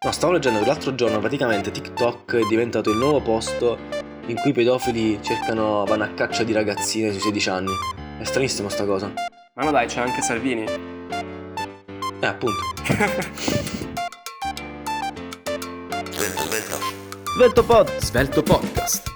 No, stavo leggendo che l'altro giorno praticamente TikTok è diventato il nuovo posto in cui i pedofili cercano, vanno a caccia di ragazzine sui 16 anni. È stranissimo sta cosa. Ma no dai, c'è anche Salvini. Eh, appunto. Svelto, svelto. Svelto pod. Svelto Podcast.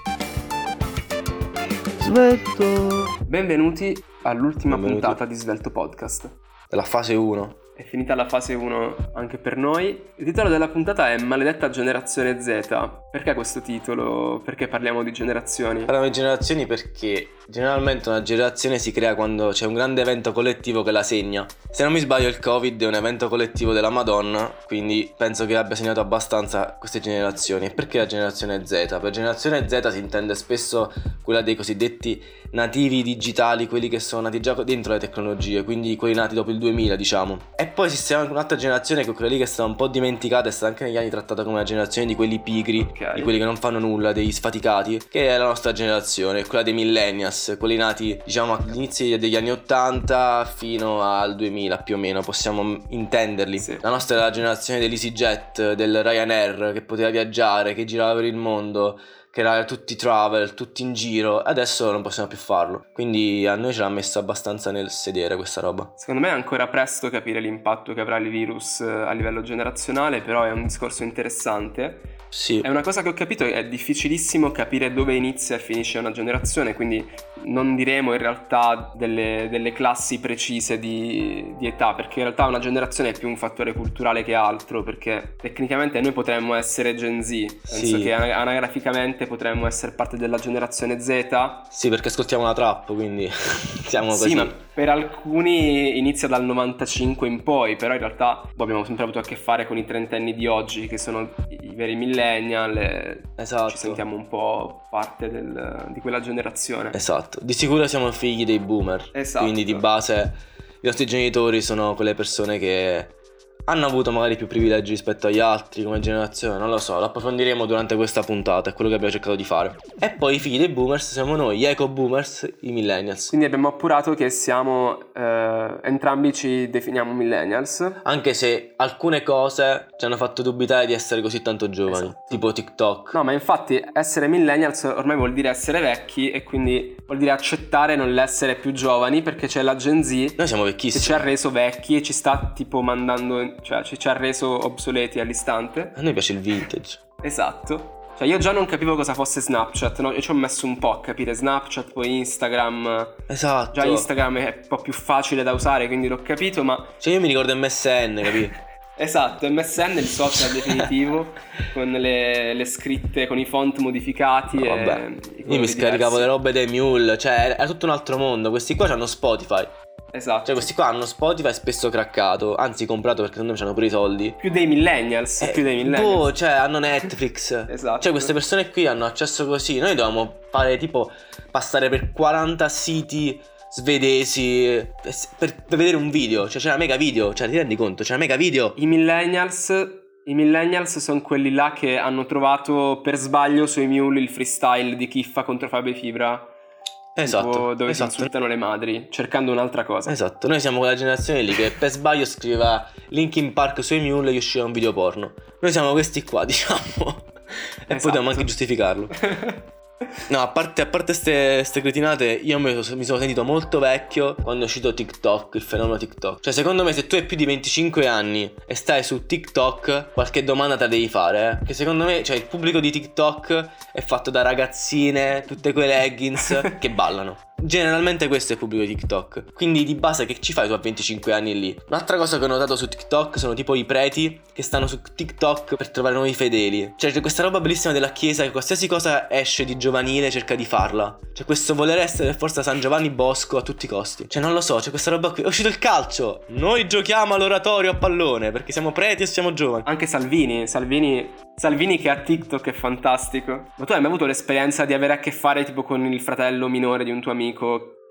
Svelto. Benvenuti all'ultima Benvenuti. puntata di Svelto Podcast. Della fase 1. È finita la fase 1 anche per noi. Il titolo della puntata è Maledetta generazione Z. Perché questo titolo? Perché parliamo di generazioni? Parliamo di generazioni perché generalmente una generazione si crea quando c'è un grande evento collettivo che la segna. Se non mi sbaglio il Covid è un evento collettivo della Madonna, quindi penso che abbia segnato abbastanza queste generazioni. Perché la generazione Z? Per generazione Z si intende spesso quella dei cosiddetti nativi digitali, quelli che sono nati già dentro le tecnologie, quindi quelli nati dopo il 2000 diciamo. E poi esiste anche un'altra generazione che è quella lì che è stata un po' dimenticata e è stata anche negli anni trattata come una generazione di quelli pigri, Ok. di quelli che non fanno nulla, degli sfaticati, che è la nostra generazione, quella dei millennials, quelli nati diciamo all'inizio degli anni 80 fino al 2000 più o meno, possiamo intenderli. Sì. La nostra è la generazione dell'EasyJet, del Ryanair che poteva viaggiare, che girava per il mondo, che era tutti travel, tutti in giro, adesso non possiamo più farlo. Quindi a noi ce l'ha messo abbastanza nel sedere questa roba. Secondo me è ancora presto capire l'impatto che avrà il virus eh, a livello generazionale, però è un discorso interessante. Sì. È una cosa che ho capito, è difficilissimo capire dove inizia e finisce una generazione, quindi non diremo in realtà delle, delle classi precise di, di età, perché in realtà una generazione è più un fattore culturale che altro, perché tecnicamente noi potremmo essere Gen Z, penso Sì. che ana- anagraficamente potremmo essere parte della generazione Z, Sì, perché ascoltiamo la trap, quindi siamo così. sì, ma per alcuni inizia dal 95 in poi, però in realtà boh, abbiamo sempre avuto a che fare con i trentenni di oggi, che sono i veri millennial, Esatto. ci sentiamo un po' parte del- di quella generazione. Esatto, di sicuro siamo figli dei boomer. Esatto. Quindi di base i nostri genitori sono quelle persone che hanno avuto magari più privilegi rispetto agli altri come generazione, non lo so, lo approfondiremo durante questa puntata, è quello che abbiamo cercato di fare. E poi i figli dei boomers siamo noi, gli eco boomers, i millennials. Quindi abbiamo appurato che siamo, eh, entrambi ci definiamo millennials. Anche se alcune cose ci hanno fatto dubitare di essere così tanto giovani, Esatto. tipo TikTok. No, ma infatti essere millennials ormai vuol dire essere vecchi e quindi vuol dire accettare non l'essere più giovani perché c'è la Gen Z Noi siamo che vecchissimi. ci ha reso vecchi e ci sta tipo mandando, cioè ci, ci ha reso obsoleti all'istante. A noi piace il vintage. Esatto. Cioè io già non capivo cosa fosse Snapchat, no? Io ci ho messo un po' a capire Snapchat, poi Instagram. Esatto. Già Instagram è un po' più facile da usare, quindi l'ho capito, ma Cioè io mi ricordo MSN, capito? esatto, MSN è il social definitivo con le, le scritte, con i font modificati No, vabbè. Io mi scaricavo diversi. le robe dei Mule, cioè era tutto un altro mondo. Questi qua hanno Spotify. Esatto. Cioè questi qua hanno Spotify spesso craccato, anzi comprato perché secondo me hanno pure i soldi. Più dei millennials, Eh, più dei millennials. boh, cioè hanno Netflix. Esatto. Cioè queste persone qui hanno accesso così. Noi dovevamo fare tipo passare per 40 siti svedesi eh, per, per vedere un video. Cioè c'era mega video, cioè ti rendi conto? C'era mega video. I millennials, i millennials sono quelli là che hanno trovato per sbaglio sui mule il freestyle di Kiffa contro Fabio Fibra. Esatto. dove si esatto. insultano le madri, cercando un'altra cosa. Esatto, noi siamo quella generazione lì che per sbaglio scriveva Linkin Park sui Mule e gli usciva un video porno. Noi siamo questi qua, diciamo. E Esatto. potevamo anche giustificarlo. No, a parte, a parte ste, ste cretinate, io mi, mi sono sentito molto vecchio quando è uscito TikTok, il fenomeno TikTok. Cioè, secondo me, se tu hai più di 25 anni e stai su TikTok, qualche domanda te la devi fare. eh. Che secondo me, cioè, il pubblico di TikTok è fatto da ragazzine, tutte quei leggings che ballano. Generalmente questo è il pubblico di TikTok. Quindi di base che ci fai tu a 25 anni lì? Un'altra cosa che ho notato su TikTok sono tipo i preti che stanno su TikTok per trovare nuovi fedeli. Cioè c'è questa roba bellissima della chiesa che qualsiasi cosa esce di giovanile cerca di farla. C'è questo voler essere forza San Giovanni Bosco a tutti i costi. Cioè non lo so, c'è questa roba qui. È uscito il calcio. Noi giochiamo all'oratorio a pallone perché siamo preti e siamo giovani. Anche Salvini, Salvini, Salvini che ha TikTok è fantastico. Ma tu hai mai avuto l'esperienza di avere a che fare tipo con il fratello minore di un tuo amico?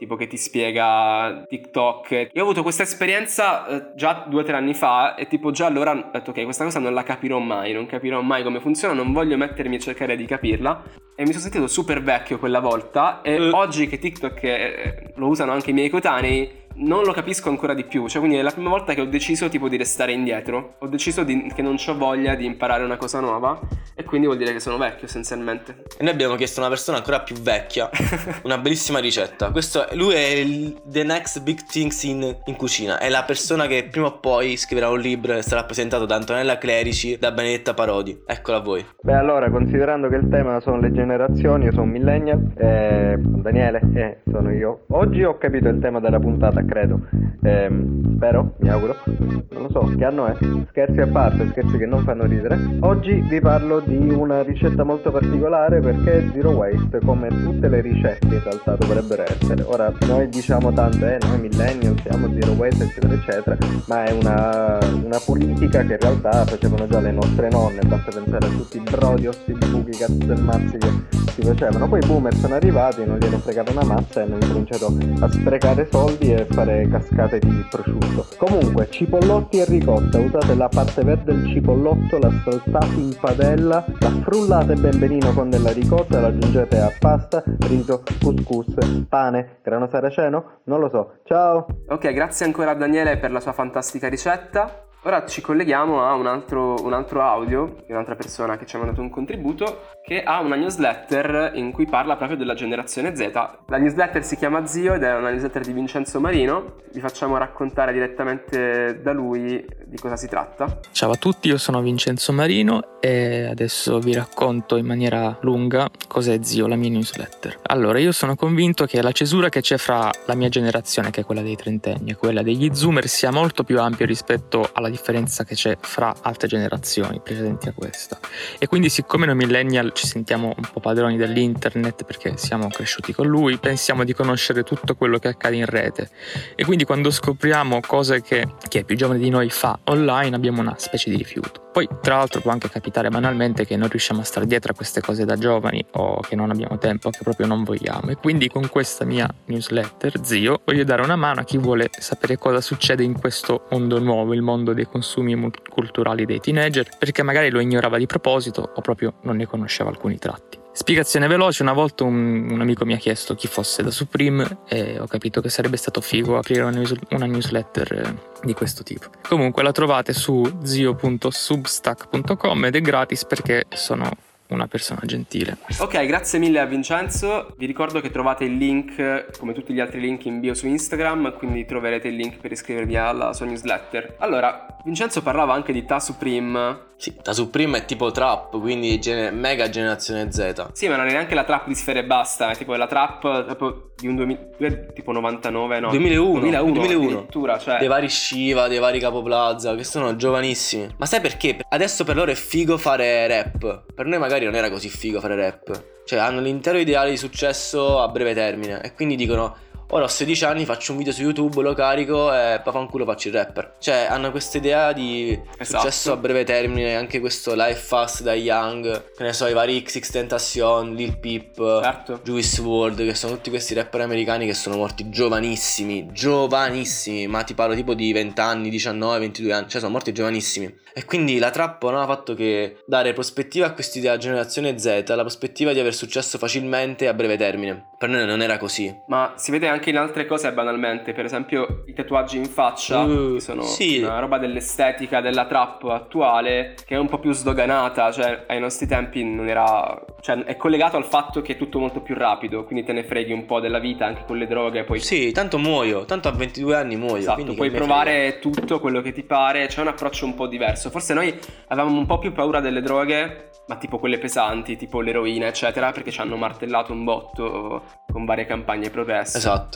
Tipo che ti spiega TikTok. Io ho avuto questa esperienza eh, già due o tre anni fa e tipo già allora ho detto ok questa cosa non la capirò mai, non capirò mai come funziona, non voglio mettermi a cercare di capirla. E mi sono sentito super vecchio quella volta e Eh. oggi che TikTok eh, lo usano anche i miei coetanei non lo capisco ancora di più. Cioè, quindi è la prima volta che ho deciso tipo di restare indietro. Ho deciso di- che non ho voglia di imparare una cosa nuova. E quindi vuol dire che sono vecchio essenzialmente. E noi abbiamo chiesto a una persona ancora più vecchia una bellissima ricetta. Questo, lui è il The Next Big Things in, in cucina. È la persona che prima o poi scriverà un libro e sarà presentato da Antonella Clerici da Benedetta Parodi. Eccola a voi. Beh, allora, considerando che il tema sono le generazioni, io sono un millennial, eh, Daniele, eh, sono io. Oggi ho capito il tema della puntata, credo. Ehm, spero, mi auguro. Non lo so, che anno è? Scherzi a parte, scherzi che non fanno ridere. Oggi vi parlo di una ricetta molto particolare perché zero waste, come tutte le ricette in realtà dovrebbero essere. Ora, noi diciamo tanto, eh, noi millennial siamo zero waste, eccetera, eccetera, ma è una, una politica che in realtà facevano già le nostre nonne, basta pensare a tutti i brodi, osti buchi, cazzo del mazzi che si facevano. Poi i boomer sono arrivati, non gliene fregava una mazza e hanno incominciato a sprecare soldi e fare cascate di prosciutto. Comunque, cipollotti e ricotta, usate la parte verde del cipollotto, la saltate in padella, la frullate ben benino con della ricotta, la aggiungete a pasta, riso, couscous, pane, grano saraceno, non lo so. Ciao! Ok, grazie ancora a Daniele per la sua fantastica ricetta. Ora ci colleghiamo a un altro, un altro audio di un'altra persona che ci ha mandato un contributo che ha una newsletter in cui parla proprio della generazione Z. La newsletter si chiama Zio ed è una newsletter di Vincenzo Marino. Vi facciamo raccontare direttamente da lui di cosa si tratta. Ciao a tutti, io sono Vincenzo Marino e adesso vi racconto in maniera lunga cos'è Zio, la mia newsletter. Allora, io sono convinto che la cesura che c'è fra la mia generazione, che è quella dei trentenni, e quella degli zoomer sia molto più ampia rispetto alla differenza che c'è fra altre generazioni precedenti a questa. E quindi siccome noi millennial ci sentiamo un po' padroni dell'internet perché siamo cresciuti con lui, pensiamo di conoscere tutto quello che accade in rete. E quindi quando scopriamo cose che chi è più giovane di noi fa online abbiamo una specie di rifiuto. Poi tra l'altro può anche capitare banalmente che non riusciamo a stare dietro a queste cose da giovani o che non abbiamo tempo che proprio non vogliamo. E quindi con questa mia newsletter, zio, voglio dare una mano a chi vuole sapere cosa succede in questo mondo nuovo, il mondo dei consumi culturali dei teenager, perché magari lo ignorava di proposito o proprio non ne conosceva alcuni tratti. Spiegazione veloce, una volta un, un, amico mi ha chiesto chi fosse da Supreme e ho capito che sarebbe stato figo aprire una, news, una newsletter eh, di questo tipo. Comunque la trovate su zio.substack.com ed è gratis perché sono una persona gentile. Ok, grazie mille a Vincenzo. Vi ricordo che trovate il link, come tutti gli altri link, in bio su Instagram, quindi troverete il link per iscrivervi alla sua newsletter. Allora, Vincenzo parlava anche di Ta Supreme. Sì, Ta Supreme è tipo trap, quindi gene- mega generazione Z. Sì, ma non è neanche la trap di Sfere e Basta, è tipo la trap tipo di un 2000, tipo 99, no? 2001. 2001, 2001. addirittura, cioè... Dei vari Shiva, dei vari Capo Plaza, che sono giovanissimi. Ma sai perché? Adesso per loro è figo fare rap. Per noi magari non era così figo fare rap. Cioè hanno l'intero ideale di successo a breve termine e quindi dicono ora ho 16 anni, faccio un video su YouTube, lo carico e poi fa un culo faccio il rapper. Cioè hanno questa idea di Esatto. successo a breve termine, anche questo Life Fast da Young, che ne so, i vari XX Tentacion, Lil Peep, Certo. Juice WRLD, che sono tutti questi rapper americani che sono morti giovanissimi, giovanissimi, ma ti parlo tipo di 20 anni, 19, 22 anni, cioè sono morti giovanissimi. E quindi la trap non ha fatto che dare prospettiva a questi della generazione Z, la prospettiva di aver successo facilmente a breve termine. Per noi non era così. Ma si vede anche in altre cose banalmente, per esempio i tatuaggi in faccia, Uh, che sono sì. una roba dell'estetica della trap attuale, che è un po' più sdoganata, cioè ai nostri tempi non era... cioè è collegato al fatto che è tutto molto più rapido, quindi te ne freghi un po' della vita anche con le droghe, poi... Sì, tanto muoio, tanto a 22 anni muoio. Esatto, puoi provare tutto quello che ti pare, c'è un approccio un po' diverso. Forse noi avevamo un po' più paura delle droghe, ma tipo quelle pesanti, tipo l'eroina, eccetera, perché ci hanno martellato un botto con varie campagne progress. Esatto.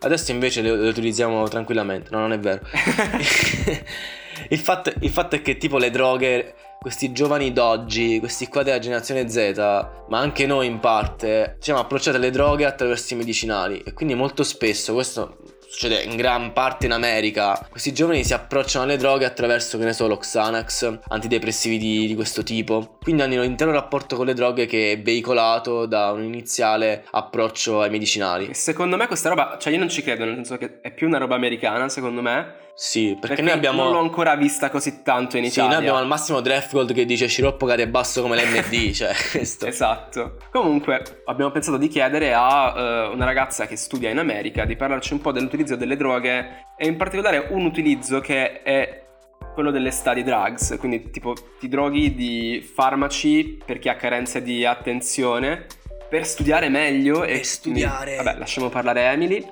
Adesso invece le, le utilizziamo tranquillamente, no, non è vero. il, fatto, il fatto è che tipo le droghe, questi giovani d'oggi, questi qua della generazione Z, ma anche noi in parte, siamo approcciati alle droghe attraverso i medicinali e quindi molto spesso questo succede in gran parte in America. Questi giovani si approcciano alle droghe attraverso, che ne so, lo Xanax, antidepressivi di, di questo tipo. Quindi hanno l'intero rapporto con le droghe che è veicolato da un iniziale approccio ai medicinali. Secondo me questa roba, cioè io non ci credo, nel senso che è più una roba americana, secondo me, Sì, perché, noi abbiamo... Non l'ho ancora vista così tanto in Sì, Italia. noi abbiamo al massimo draft gold che dice sciroppo cari e basso come l'MD, cioè questo. Esatto. Comunque, abbiamo pensato di chiedere a eh, una ragazza che studia in America di parlarci un po' dell'utilizzo delle droghe e in particolare un utilizzo che è quello delle study drugs, quindi tipo ti droghi di farmaci per chi ha carenze di attenzione per studiare meglio e Per studiare. quindi, vabbè, lasciamo parlare Emily.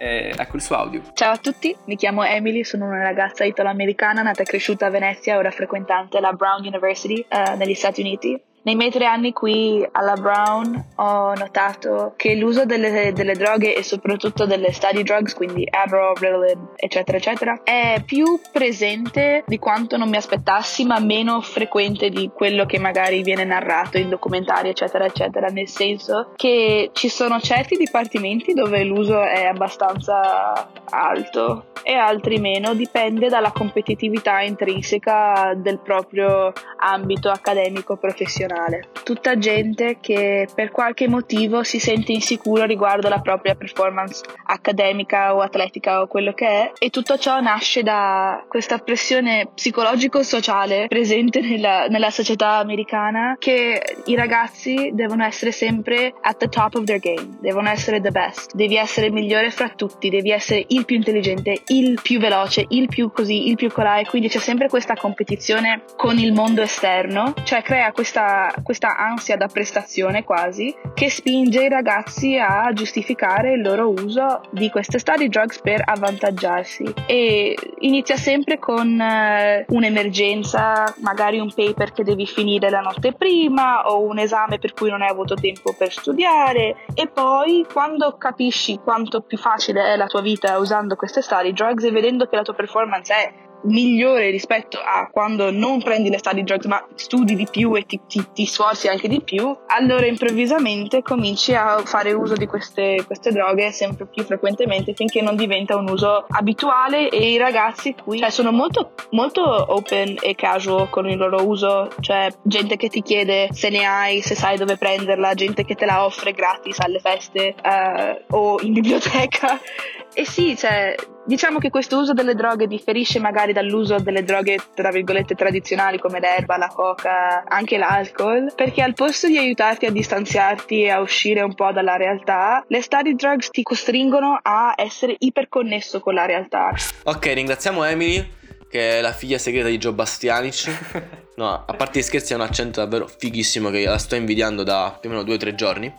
E ecco il suo audio. Ciao a tutti, mi chiamo Emily, sono una ragazza italo-americana nata e cresciuta a Venezia, ora frequentante la Brown University eh, negli Stati Uniti. Nei miei tre anni qui alla Brown ho notato che l'uso delle, delle droghe e soprattutto delle study drugs, quindi Adderall, Ritalin, eccetera, eccetera, è più presente di quanto non mi aspettassi, ma meno frequente di quello che magari viene narrato in documentari, eccetera, eccetera, nel senso che ci sono certi dipartimenti dove l'uso è abbastanza alto e altri meno, dipende dalla competitività intrinseca del proprio ambito accademico professionale. Tutta gente che per qualche motivo si sente insicuro riguardo la propria performance accademica o atletica o quello che è. E tutto ciò nasce da questa pressione psicologico-sociale presente nella, nella società americana che i ragazzi devono essere sempre at the top of their game, devono essere the best, devi essere migliore fra tutti, devi essere il più intelligente, il più veloce, il più così, il più colà. E quindi c'è sempre questa competizione con il mondo esterno, cioè crea questa, questa ansia da prestazione quasi che spinge i ragazzi a giustificare il loro uso di queste study drugs per avvantaggiarsi. E inizia sempre con eh, un'emergenza, magari un paper che devi finire la notte prima o un esame per cui non hai avuto tempo per studiare. E poi quando capisci quanto più facile è la tua vita usando queste study drugs e vedendo che la tua performance è migliore rispetto a quando non prendi le study drugs ma studi di più e ti, ti- ti sforzi anche di più, allora improvvisamente cominci a fare uso di queste, queste droghe sempre più frequentemente finché non diventa un uso abituale e i ragazzi qui cioè, sono molto, molto open e casual con il loro uso, cioè gente che ti chiede se ne hai, se sai dove prenderla, gente che te la offre gratis alle feste eh, o in biblioteca. E sì, cioè, diciamo che questo uso delle droghe differisce magari dall'uso delle droghe, tra virgolette, tradizionali come l'erba, la coca, anche l'alcol, perché al posto di aiutarti a distanziarti e a uscire un po' dalla realtà, le study drugs ti costringono a essere iperconnesso con la realtà. Ok, ringraziamo Emily, che è la figlia segreta di Joe Bastianic. No, a parte gli scherzi, ha un accento davvero fighissimo che la sto invidiando da più o meno due o tre giorni.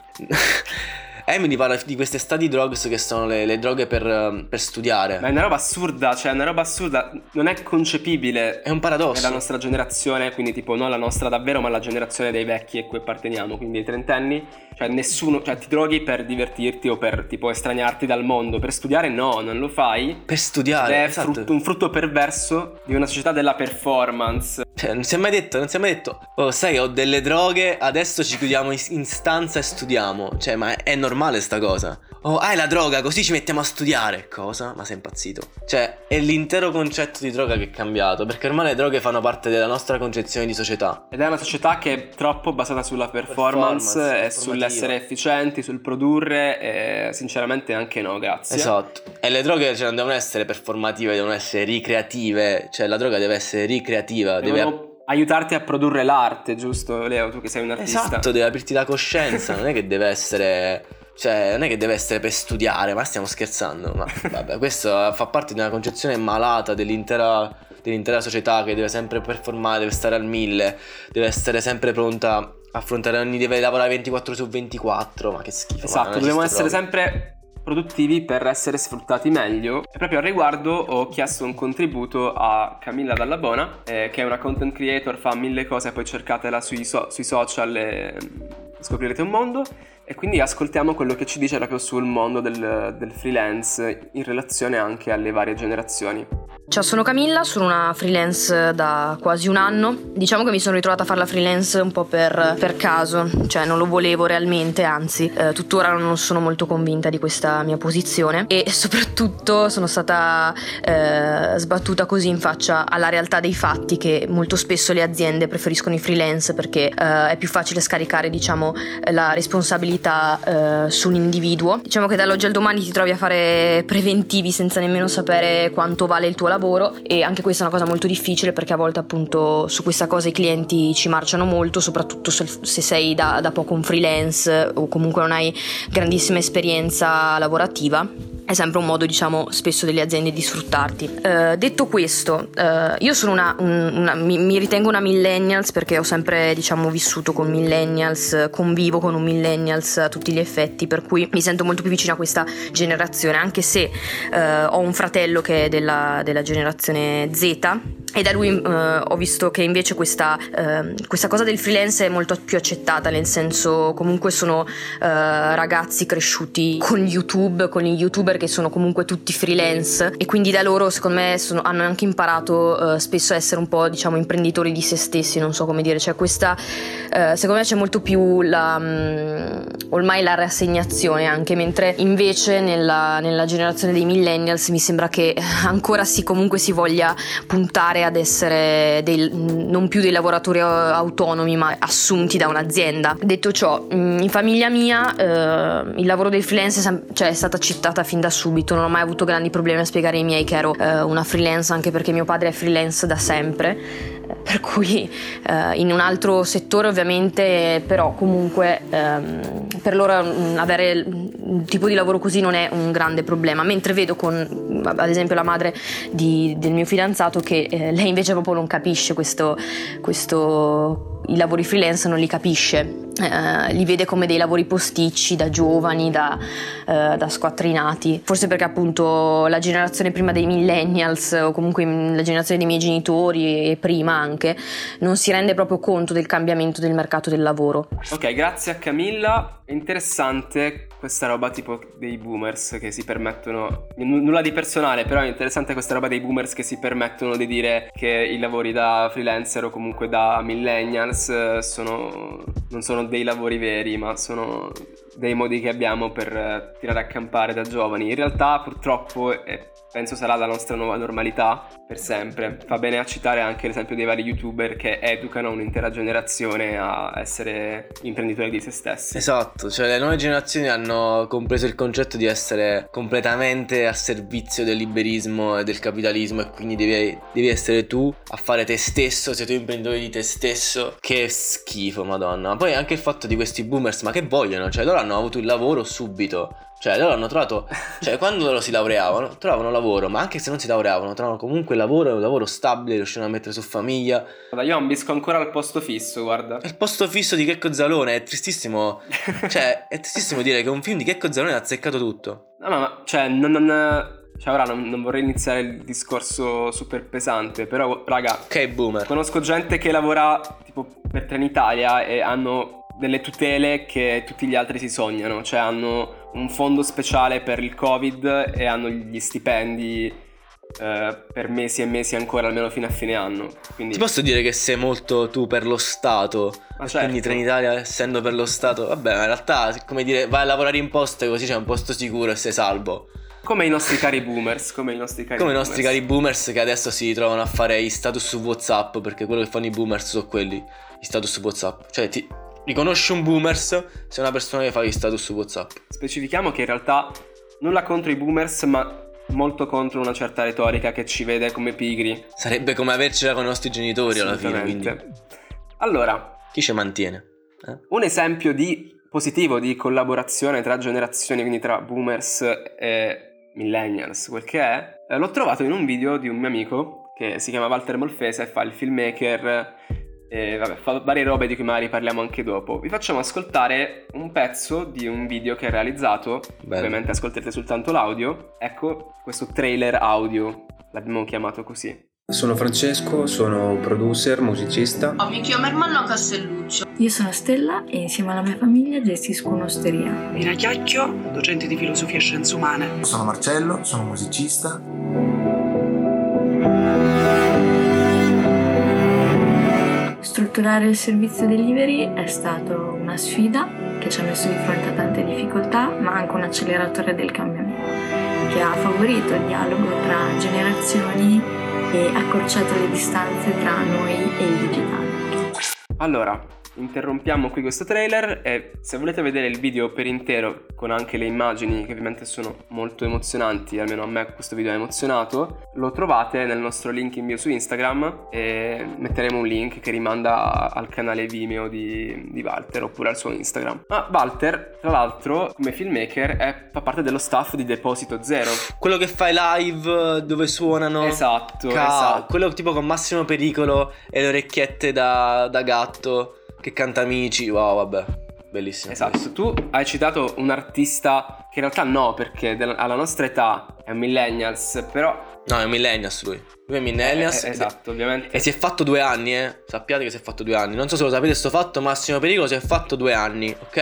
Emily parla di queste study drugs che sono le, le droghe per, ehm, per studiare. Ma è una roba assurda, cioè è una roba assurda, non è concepibile È un paradosso. nella nostra generazione, quindi tipo non la nostra davvero, ma la generazione dei vecchi a cui apparteniamo, quindi ai trentenni, cioè nessuno, cioè ti droghi per divertirti o per tipo estraniarti dal mondo, per studiare no, non lo fai. Per Ed studiare, è esatto. frutto- un frutto perverso di una società della performance. Cioè, non si è mai detto, non si è mai detto. Oh, sai, ho delle droghe, adesso ci chiudiamo in, in stanza e studiamo. Cioè, ma è, è normale sta cosa. Oh, hai la droga, così ci mettiamo a studiare. Cosa? Ma sei impazzito. Cioè, è l'intero concetto di droga che è cambiato. Perché ormai le droghe fanno parte della nostra concezione di società. Ed è una società che è troppo basata sulla performance, Performance, e sull'essere efficienti, sul produrre e sinceramente anche no, grazie. Esatto. E le droghe cioè, non devono essere performative, devono essere ricreative. Cioè, la droga deve essere ricreativa. Deve Devono aiutarti a produrre l'arte, giusto Leo, tu che sei un artista. Esatto, deve aprirti la coscienza, non è che deve essere. Cioè, non è che deve essere per studiare, ma stiamo scherzando. Ma vabbè, questo fa parte di una concezione malata dell'intera, dell'intera società che deve sempre performare, deve stare al mille, deve essere sempre pronta a affrontare ogni. deve lavorare 24 su 24. Ma che schifo. Esatto, dobbiamo essere proprio. sempre produttivi per essere sfruttati meglio. E proprio al riguardo ho chiesto un contributo a Camilla Dallabona, eh, che è una content creator, fa mille cose, poi cercatela sui, so- sui social e mm, scoprirete un mondo. E quindi ascoltiamo quello che ci dice proprio sul mondo del, del freelance in relazione anche alle varie generazioni. Ciao, sono Camilla, sono una freelance da quasi un anno. Diciamo che mi sono ritrovata a fare la freelance un po' per, per caso, cioè non lo volevo realmente, anzi, eh, tuttora non sono molto convinta di questa mia posizione e soprattutto sono stata eh, sbattuta così in faccia alla realtà dei fatti che molto spesso le aziende preferiscono i freelance perché eh, è più facile scaricare, diciamo, la responsabilità responsabilità eh, su un individuo. Diciamo che dall'oggi al domani ti trovi a fare preventivi senza nemmeno sapere quanto vale il tuo lavoro e anche questa è una cosa molto difficile perché a volte appunto su questa cosa i clienti ci marciano molto, soprattutto se, se sei da, da poco un freelance o comunque non hai grandissima esperienza lavorativa è sempre un modo, diciamo, spesso delle aziende di sfruttarti. Uh, detto questo, uh, io sono una, una mi, mi, ritengo una millennials perché ho sempre, diciamo, vissuto con millennials, convivo con un millennials a tutti gli effetti, per cui mi sento molto più vicina a questa generazione, anche se uh, ho un fratello che è della, della generazione Z e da lui ho visto che invece questa, questa, cosa del freelance è molto più accettata, nel senso comunque sono ragazzi cresciuti con YouTube, con gli youtuber che sono comunque tutti freelance. E quindi da loro secondo me sono, hanno anche imparato uh, spesso a essere un po' diciamo imprenditori di se stessi, non so come dire, cioè questa uh, secondo me c'è molto più la, um, ormai la rassegnazione anche, mentre invece nella, nella generazione dei millennials mi sembra che ancora si comunque si voglia puntare ad essere dei, non più dei lavoratori autonomi ma assunti da un'azienda. Detto ciò, mm, in famiglia mia uh, il lavoro del freelance è, cioè, è stata accettata fin da subito, non ho mai avuto grandi problemi a spiegare ai miei che ero eh, una freelance anche perché mio padre è freelance da sempre, eh, per cui eh, in un altro settore ovviamente, però comunque ehm, per loro mm, avere un tipo di lavoro così non è un grande problema, mentre vedo con ad esempio la madre di, del mio fidanzato che eh, lei invece proprio non capisce questo, questo i lavori freelance non li capisce, eh, li vede come dei lavori posticci da giovani, da, eh, da, squattrinati. Forse perché appunto la generazione prima dei millennials o comunque la generazione dei miei genitori e prima anche non si rende proprio conto del cambiamento del mercato del lavoro. Ok, grazie a Camilla. Interessante questa roba tipo dei boomers che si permettono n- nulla di personale però è interessante questa roba dei boomers che si permettono di dire che i lavori da freelancer o comunque da millennials eh, sono, non sono dei lavori veri ma sono dei modi che abbiamo per eh, tirare a campare da giovani. In realtà purtroppo è penso sarà la nostra nuova normalità per sempre. Fa bene a citare anche l'esempio dei vari youtuber che educano un'intera generazione a essere imprenditori di se stessi. Esatto, cioè le nuove generazioni hanno compreso il concetto di essere completamente a servizio del liberismo e del capitalismo e quindi devi, devi essere tu a fare te stesso, sei tu imprenditore di te stesso. Che schifo, madonna. Ma poi anche il fatto di questi boomers, ma che vogliono? Cioè loro hanno avuto il lavoro subito cioè, loro hanno trovato, cioè, quando loro si laureavano, trovavano lavoro, ma anche se non si laureavano, trovavano comunque lavoro, un lavoro stabile, riuscivano a mettere su famiglia. Guarda, io ambisco ancora al posto fisso, guarda. Il posto fisso di Checco Zalone è tristissimo. cioè, è tristissimo dire che un film di Checco Zalone ha azzeccato tutto. No, ma, cioè, non, non cioè, ora non, non, vorrei iniziare il discorso super pesante, però, raga. Ok, boomer. Conosco gente che lavora tipo per Trenitalia e hanno delle tutele che tutti gli altri si sognano. Cioè, hanno un fondo speciale per il Covid e hanno gli stipendi eh, per mesi e mesi ancora, almeno fino a fine anno. Quindi... Ti posso dire che sei molto tu per lo Stato. Ma certo. Quindi Trenitalia essendo per lo Stato, vabbè, in realtà, come dire, vai a lavorare in posto così c'è un posto sicuro e sei salvo. Come i nostri cari boomers, come i nostri cari Come boomers. i nostri cari boomers che adesso si trovano a fare i status su WhatsApp, perché quello che fanno i boomers sono quelli, i status su WhatsApp. Cioè, ti, riconosci un boomers se una persona che fa gli status su WhatsApp. Specifichiamo che in realtà nulla contro i boomers, ma molto contro una certa retorica che ci vede come pigri. Sarebbe come avercela con i nostri genitori alla fine, quindi. Allora, chi ci mantiene? Eh? Un esempio di positivo di collaborazione tra generazioni, quindi tra boomers e millennials, quel che è, eh, l'ho trovato in un video di un mio amico che si chiama Walter Molfese e fa il filmmaker e vabbè, fa varie robe di cui magari parliamo anche dopo. Vi facciamo ascoltare un pezzo di un video che ha realizzato. Bello. Ovviamente ascolterete soltanto l'audio. Ecco questo trailer audio, l'abbiamo chiamato così. Sono Francesco, sono producer, musicista. Oh, mi chiamo Ermanno Castelluccio. Io sono Stella e insieme alla mia famiglia gestisco un'osteria. Mina Chiacchio, docente di filosofia e scienze umane. Sono Marcello, sono musicista. Strutturare il servizio delivery è stato una sfida che ci ha messo di fronte a tante difficoltà, ma anche un acceleratore del cambiamento, che ha favorito il dialogo tra generazioni e accorciato le distanze tra noi e il digitale. Allora, interrompiamo qui questo trailer e se volete vedere il video per intero con anche le immagini che ovviamente sono molto emozionanti, almeno a me questo video ha emozionato, lo trovate nel nostro link in bio su Instagram e metteremo un link che rimanda al canale Vimeo di, di Walter oppure al suo Instagram. Ma Walter, tra l'altro, come filmmaker è, fa parte dello staff di Deposito Zero. Quello che fa i live dove suonano. Esatto, Ca- esatto. Quello tipo con Massimo Pericolo e le orecchiette da, da gatto che canta amici. Wow, vabbè. Bellissimo. Esatto, tu hai citato un artista che in realtà no, perché del- alla nostra età è un millennials, però... No, è un millennials lui. Lui è millennials. Eh, eh, esatto, ovviamente. E si è fatto due anni, eh. Sappiate che si è fatto due anni. Non so se lo sapete sto fatto, Massimo Pericolo si è fatto due anni, ok?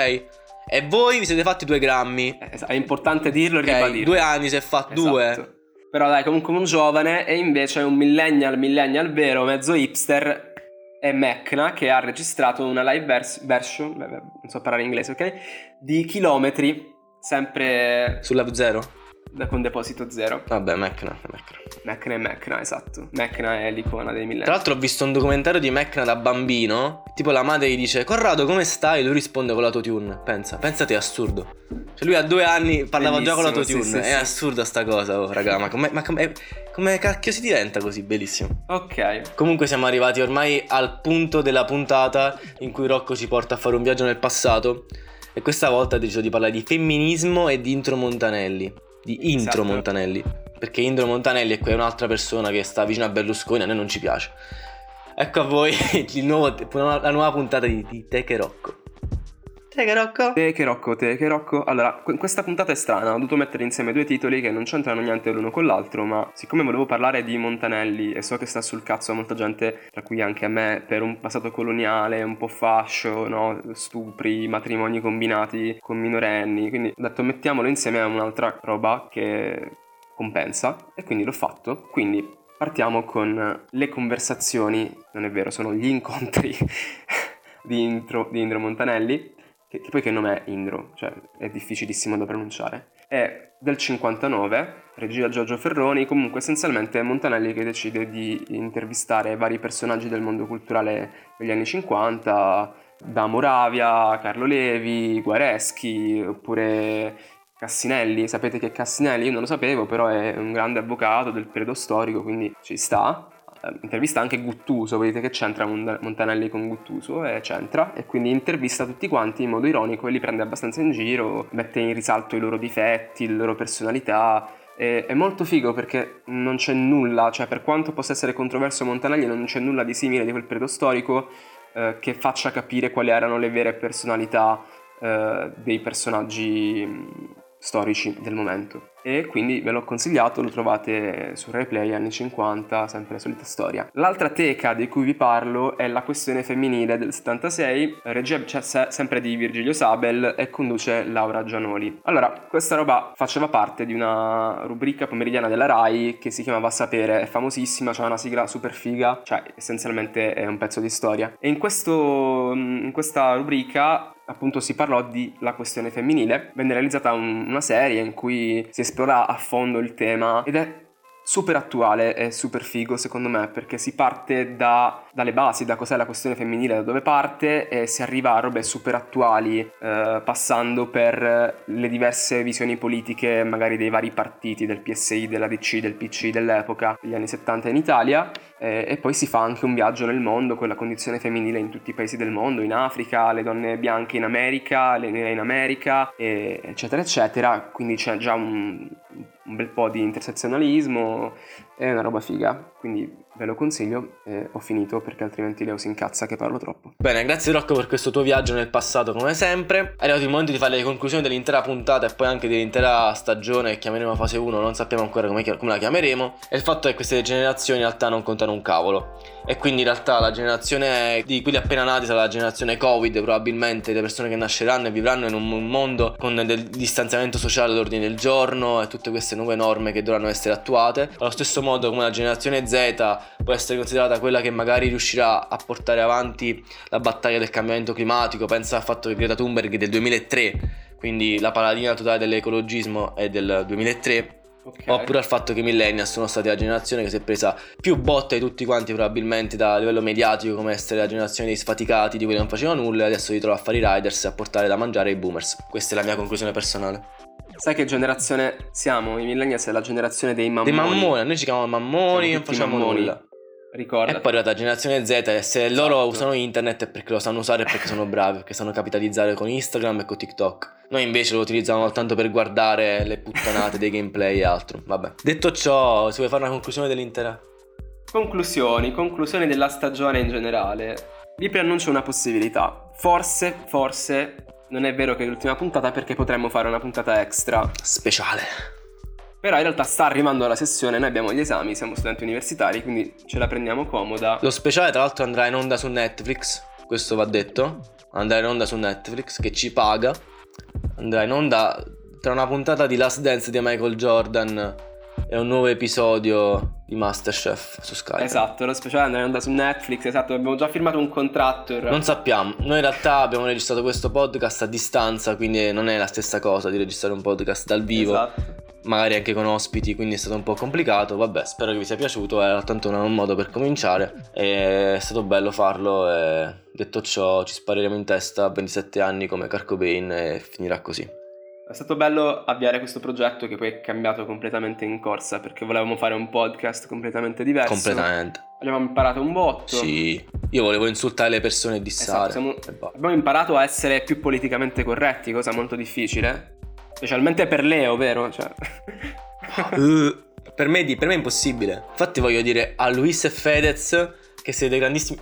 E voi vi siete fatti due grammi. Eh, È importante dirlo e Ok, ribadirlo. due anni si è fatto Esatto. due. Però dai, comunque un giovane e invece un millennial, millennial vero, mezzo hipster è Mecna che ha registrato una live vers- version, non so parlare inglese, ok? Di chilometri, sempre Sulla zero? Da con deposito zero. Vabbè, Mecna, Mecna. Mecna e Mecna, esatto. Mecna è l'icona dei Tra millennial. l'altro ho visto un documentario di Mecna da bambino. Tipo la madre gli dice Corrado come stai? E lui risponde con l'autotune. Pensa, pensate è assurdo. Cioè lui a due anni parlava già con Bellissimo, l'autotune. sì, sì, è sì. assurda sta cosa, oh, raga. Ma come, ma come, come cacchio si diventa così? Bellissimo. Ok. Comunque siamo arrivati ormai al punto della puntata in cui Rocco ci porta a fare un viaggio nel passato. E questa volta ha deciso di parlare di femminismo e di Intro Montanelli. Di Intro Esatto. Montanelli. Perché Intro Montanelli è un'altra persona che sta vicino a Berlusconi, a noi non ci piace. Ecco a voi nuovo- la nuova puntata di, di Te che Rocco. Te che Rocco? Te che Rocco, te che Rocco. Allora, que- questa puntata è strana, ho dovuto mettere insieme due titoli che non c'entrano niente l'uno con l'altro, ma siccome volevo parlare di Montanelli e so che sta sul cazzo a molta gente, tra cui anche a me, per un passato coloniale, un po' fascio, no? stupri, matrimoni combinati con minorenni, quindi ho detto mettiamolo insieme a un'altra roba che compensa e quindi l'ho fatto. Quindi partiamo con le conversazioni, non è vero, sono gli incontri di Intro, di Indro Montanelli che, che poi che nome è Indro, cioè è difficilissimo da pronunciare. È del 59, regia Giorgio Ferroni, comunque essenzialmente è Montanelli che decide di intervistare vari personaggi del mondo culturale degli anni 50, da Moravia, Carlo Levi, Guareschi, oppure Cassinelli. Sapete che Cassinelli, io non lo sapevo, però è un grande avvocato del periodo storico, quindi ci sta eh, intervista anche Guttuso, vedete che c'entra Mon- Montanelli con Guttuso e c'entra e quindi intervista tutti quanti in modo ironico e li prende abbastanza in giro, mette in risalto i loro difetti, le loro personalità. È molto figo perché non c'è nulla, cioè per quanto possa essere controverso Montanelli non c'è nulla di simile di quel periodo storico eh, che faccia capire quali erano le vere personalità eh, dei personaggi storici del momento e quindi ve l'ho consigliato, lo trovate su Replay anni 50, sempre la solita storia. L'altra teca di cui vi parlo è la questione femminile del 76, regia se- sempre di Virgilio Sabel e conduce Laura Gianoli. Allora, questa roba faceva parte di una rubrica pomeridiana della RAI che si chiamava Sapere, è famosissima, c'è una sigla super figa, cioè essenzialmente è un pezzo di storia. E in, questo, in questa rubrica appunto si parlò di la questione femminile, venne realizzata un- una serie in cui si esplora a fondo il tema ed è super attuale e super figo secondo me perché si parte da- dalle basi, da cos'è la questione femminile, da dove parte e si arriva a robe super attuali eh, passando per le diverse visioni politiche magari dei vari partiti del PSI, della DC, del PC dell'epoca, degli anni 70 in Italia eh, e poi si fa anche un viaggio nel mondo con la condizione femminile in tutti i paesi del mondo, in Africa, le donne bianche in America, le nere in America, e- eccetera, eccetera. Quindi c'è già un, un bel po' di intersezionalismo, è una roba figa. Quindi ve lo consiglio e ho finito perché altrimenti Leo si incazza che parlo troppo. Bene, grazie Rocco per questo tuo viaggio nel passato come sempre. È arrivato il momento di fare le conclusioni dell'intera puntata e poi anche dell'intera stagione che chiameremo fase 1, non sappiamo ancora come, come la chiameremo. E il fatto è che queste generazioni in realtà non contano un cavolo. E quindi in realtà la generazione di quelli appena nati sarà la generazione Covid, probabilmente le persone che nasceranno e vivranno in un mondo con del distanziamento sociale all'ordine del giorno e tutte queste nuove norme che dovranno essere attuate. Allo stesso modo come la generazione Z può essere considerata quella che magari riuscirà a portare avanti la battaglia del cambiamento climatico, pensa al fatto che Greta Thunberg del 2003, quindi la paladina totale dell'ecologismo è del 2003 Ok. Oppure al fatto che i millennials sono stati la generazione che si è presa più botte di tutti quanti probabilmente da livello mediatico come essere la generazione dei sfaticati, di quelli che non facevano nulla e adesso si trova a fare i riders e a portare da mangiare ai boomers. Questa è la mia conclusione personale. Sai che generazione siamo? I millennials è la generazione dei mammoni. Dei mammoni, noi ci chiamano mammoni, non facciamo mammoni. nulla. Ricorda. E poi è arrivata la generazione Z e se loro Esatto. usano internet è perché lo sanno usare e perché sono bravi, perché sanno capitalizzare con Instagram e con TikTok. Noi invece lo utilizziamo soltanto per guardare le puttanate dei gameplay e altro. Vabbè. Detto ciò, si vuoi fare una conclusione dell'intera? Conclusioni, conclusioni della stagione in generale. Vi preannuncio una possibilità. Forse, forse non è vero che è l'ultima puntata perché potremmo fare una puntata extra. Speciale. Però in realtà sta arrivando la sessione, noi abbiamo gli esami, siamo studenti universitari, quindi ce la prendiamo comoda. Lo speciale tra l'altro andrà in onda su Netflix, questo va detto. Andrà in onda su Netflix che ci paga. Andrà in onda tra una puntata di Last Dance di Michael Jordan e un nuovo episodio di Masterchef su Sky. Esatto, lo speciale andrà in onda su Netflix, esatto, abbiamo già firmato un contratto. Non sappiamo, noi in realtà abbiamo registrato questo podcast a distanza, quindi non è la stessa cosa di registrare un podcast dal vivo, Esatto. magari anche con ospiti, quindi è stato un po' complicato. Vabbè, spero che vi sia piaciuto, era tanto un modo per cominciare. È stato bello farlo e detto ciò ci spareremo in testa a 27 anni come Kurt Cobain e finirà così. È stato bello avviare questo progetto che poi è cambiato completamente in corsa perché volevamo fare un podcast completamente diverso. Completamente. Abbiamo imparato un botto. Sì, io volevo insultare le persone e dissare. Esatto, siamo- abbiamo imparato a essere più politicamente corretti, cosa molto difficile. Specialmente per Leo, vero? Cioè... Uh, per, me, per me è impossibile. Infatti voglio dire a Luis e Fedez che siete dei grandissimi...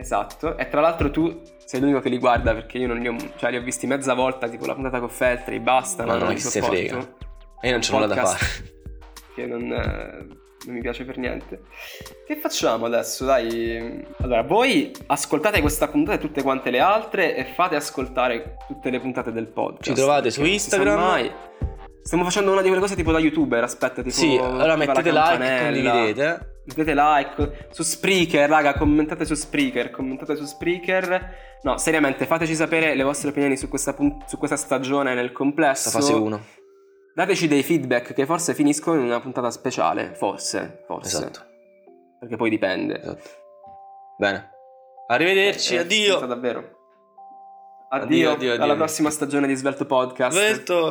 esatto. E tra l'altro tu sei l'unico che li guarda perché io non li ho, cioè, li ho visti mezza volta, tipo la puntata con Feltri, basta. Ma non no, li chi se sopporto. frega. E io non c'ho nulla da fare. Che non, eh, non mi piace per niente. Che facciamo adesso? Dai. Allora, voi ascoltate questa puntata e tutte quante le altre e fate ascoltare tutte le puntate del podcast. Ci trovate su non Instagram. mai. Stiamo facendo una di quelle cose tipo da youtuber, aspetta, tipo Sì, allora mettete like, condividete. Mettete like su Spreaker, raga, commentate su Spreaker, commentate su Spreaker. No, seriamente, fateci sapere le vostre opinioni su questa, pun- su questa stagione nel complesso. La fase 1. Dateci dei feedback che forse finiscono in una puntata speciale, forse, forse. Esatto. Perché poi dipende. esatto. Bene. Arrivederci, Eh, addio. davvero. Addio, Addio, addio, addio. alla prossima stagione di Svelto Podcast. Svelto.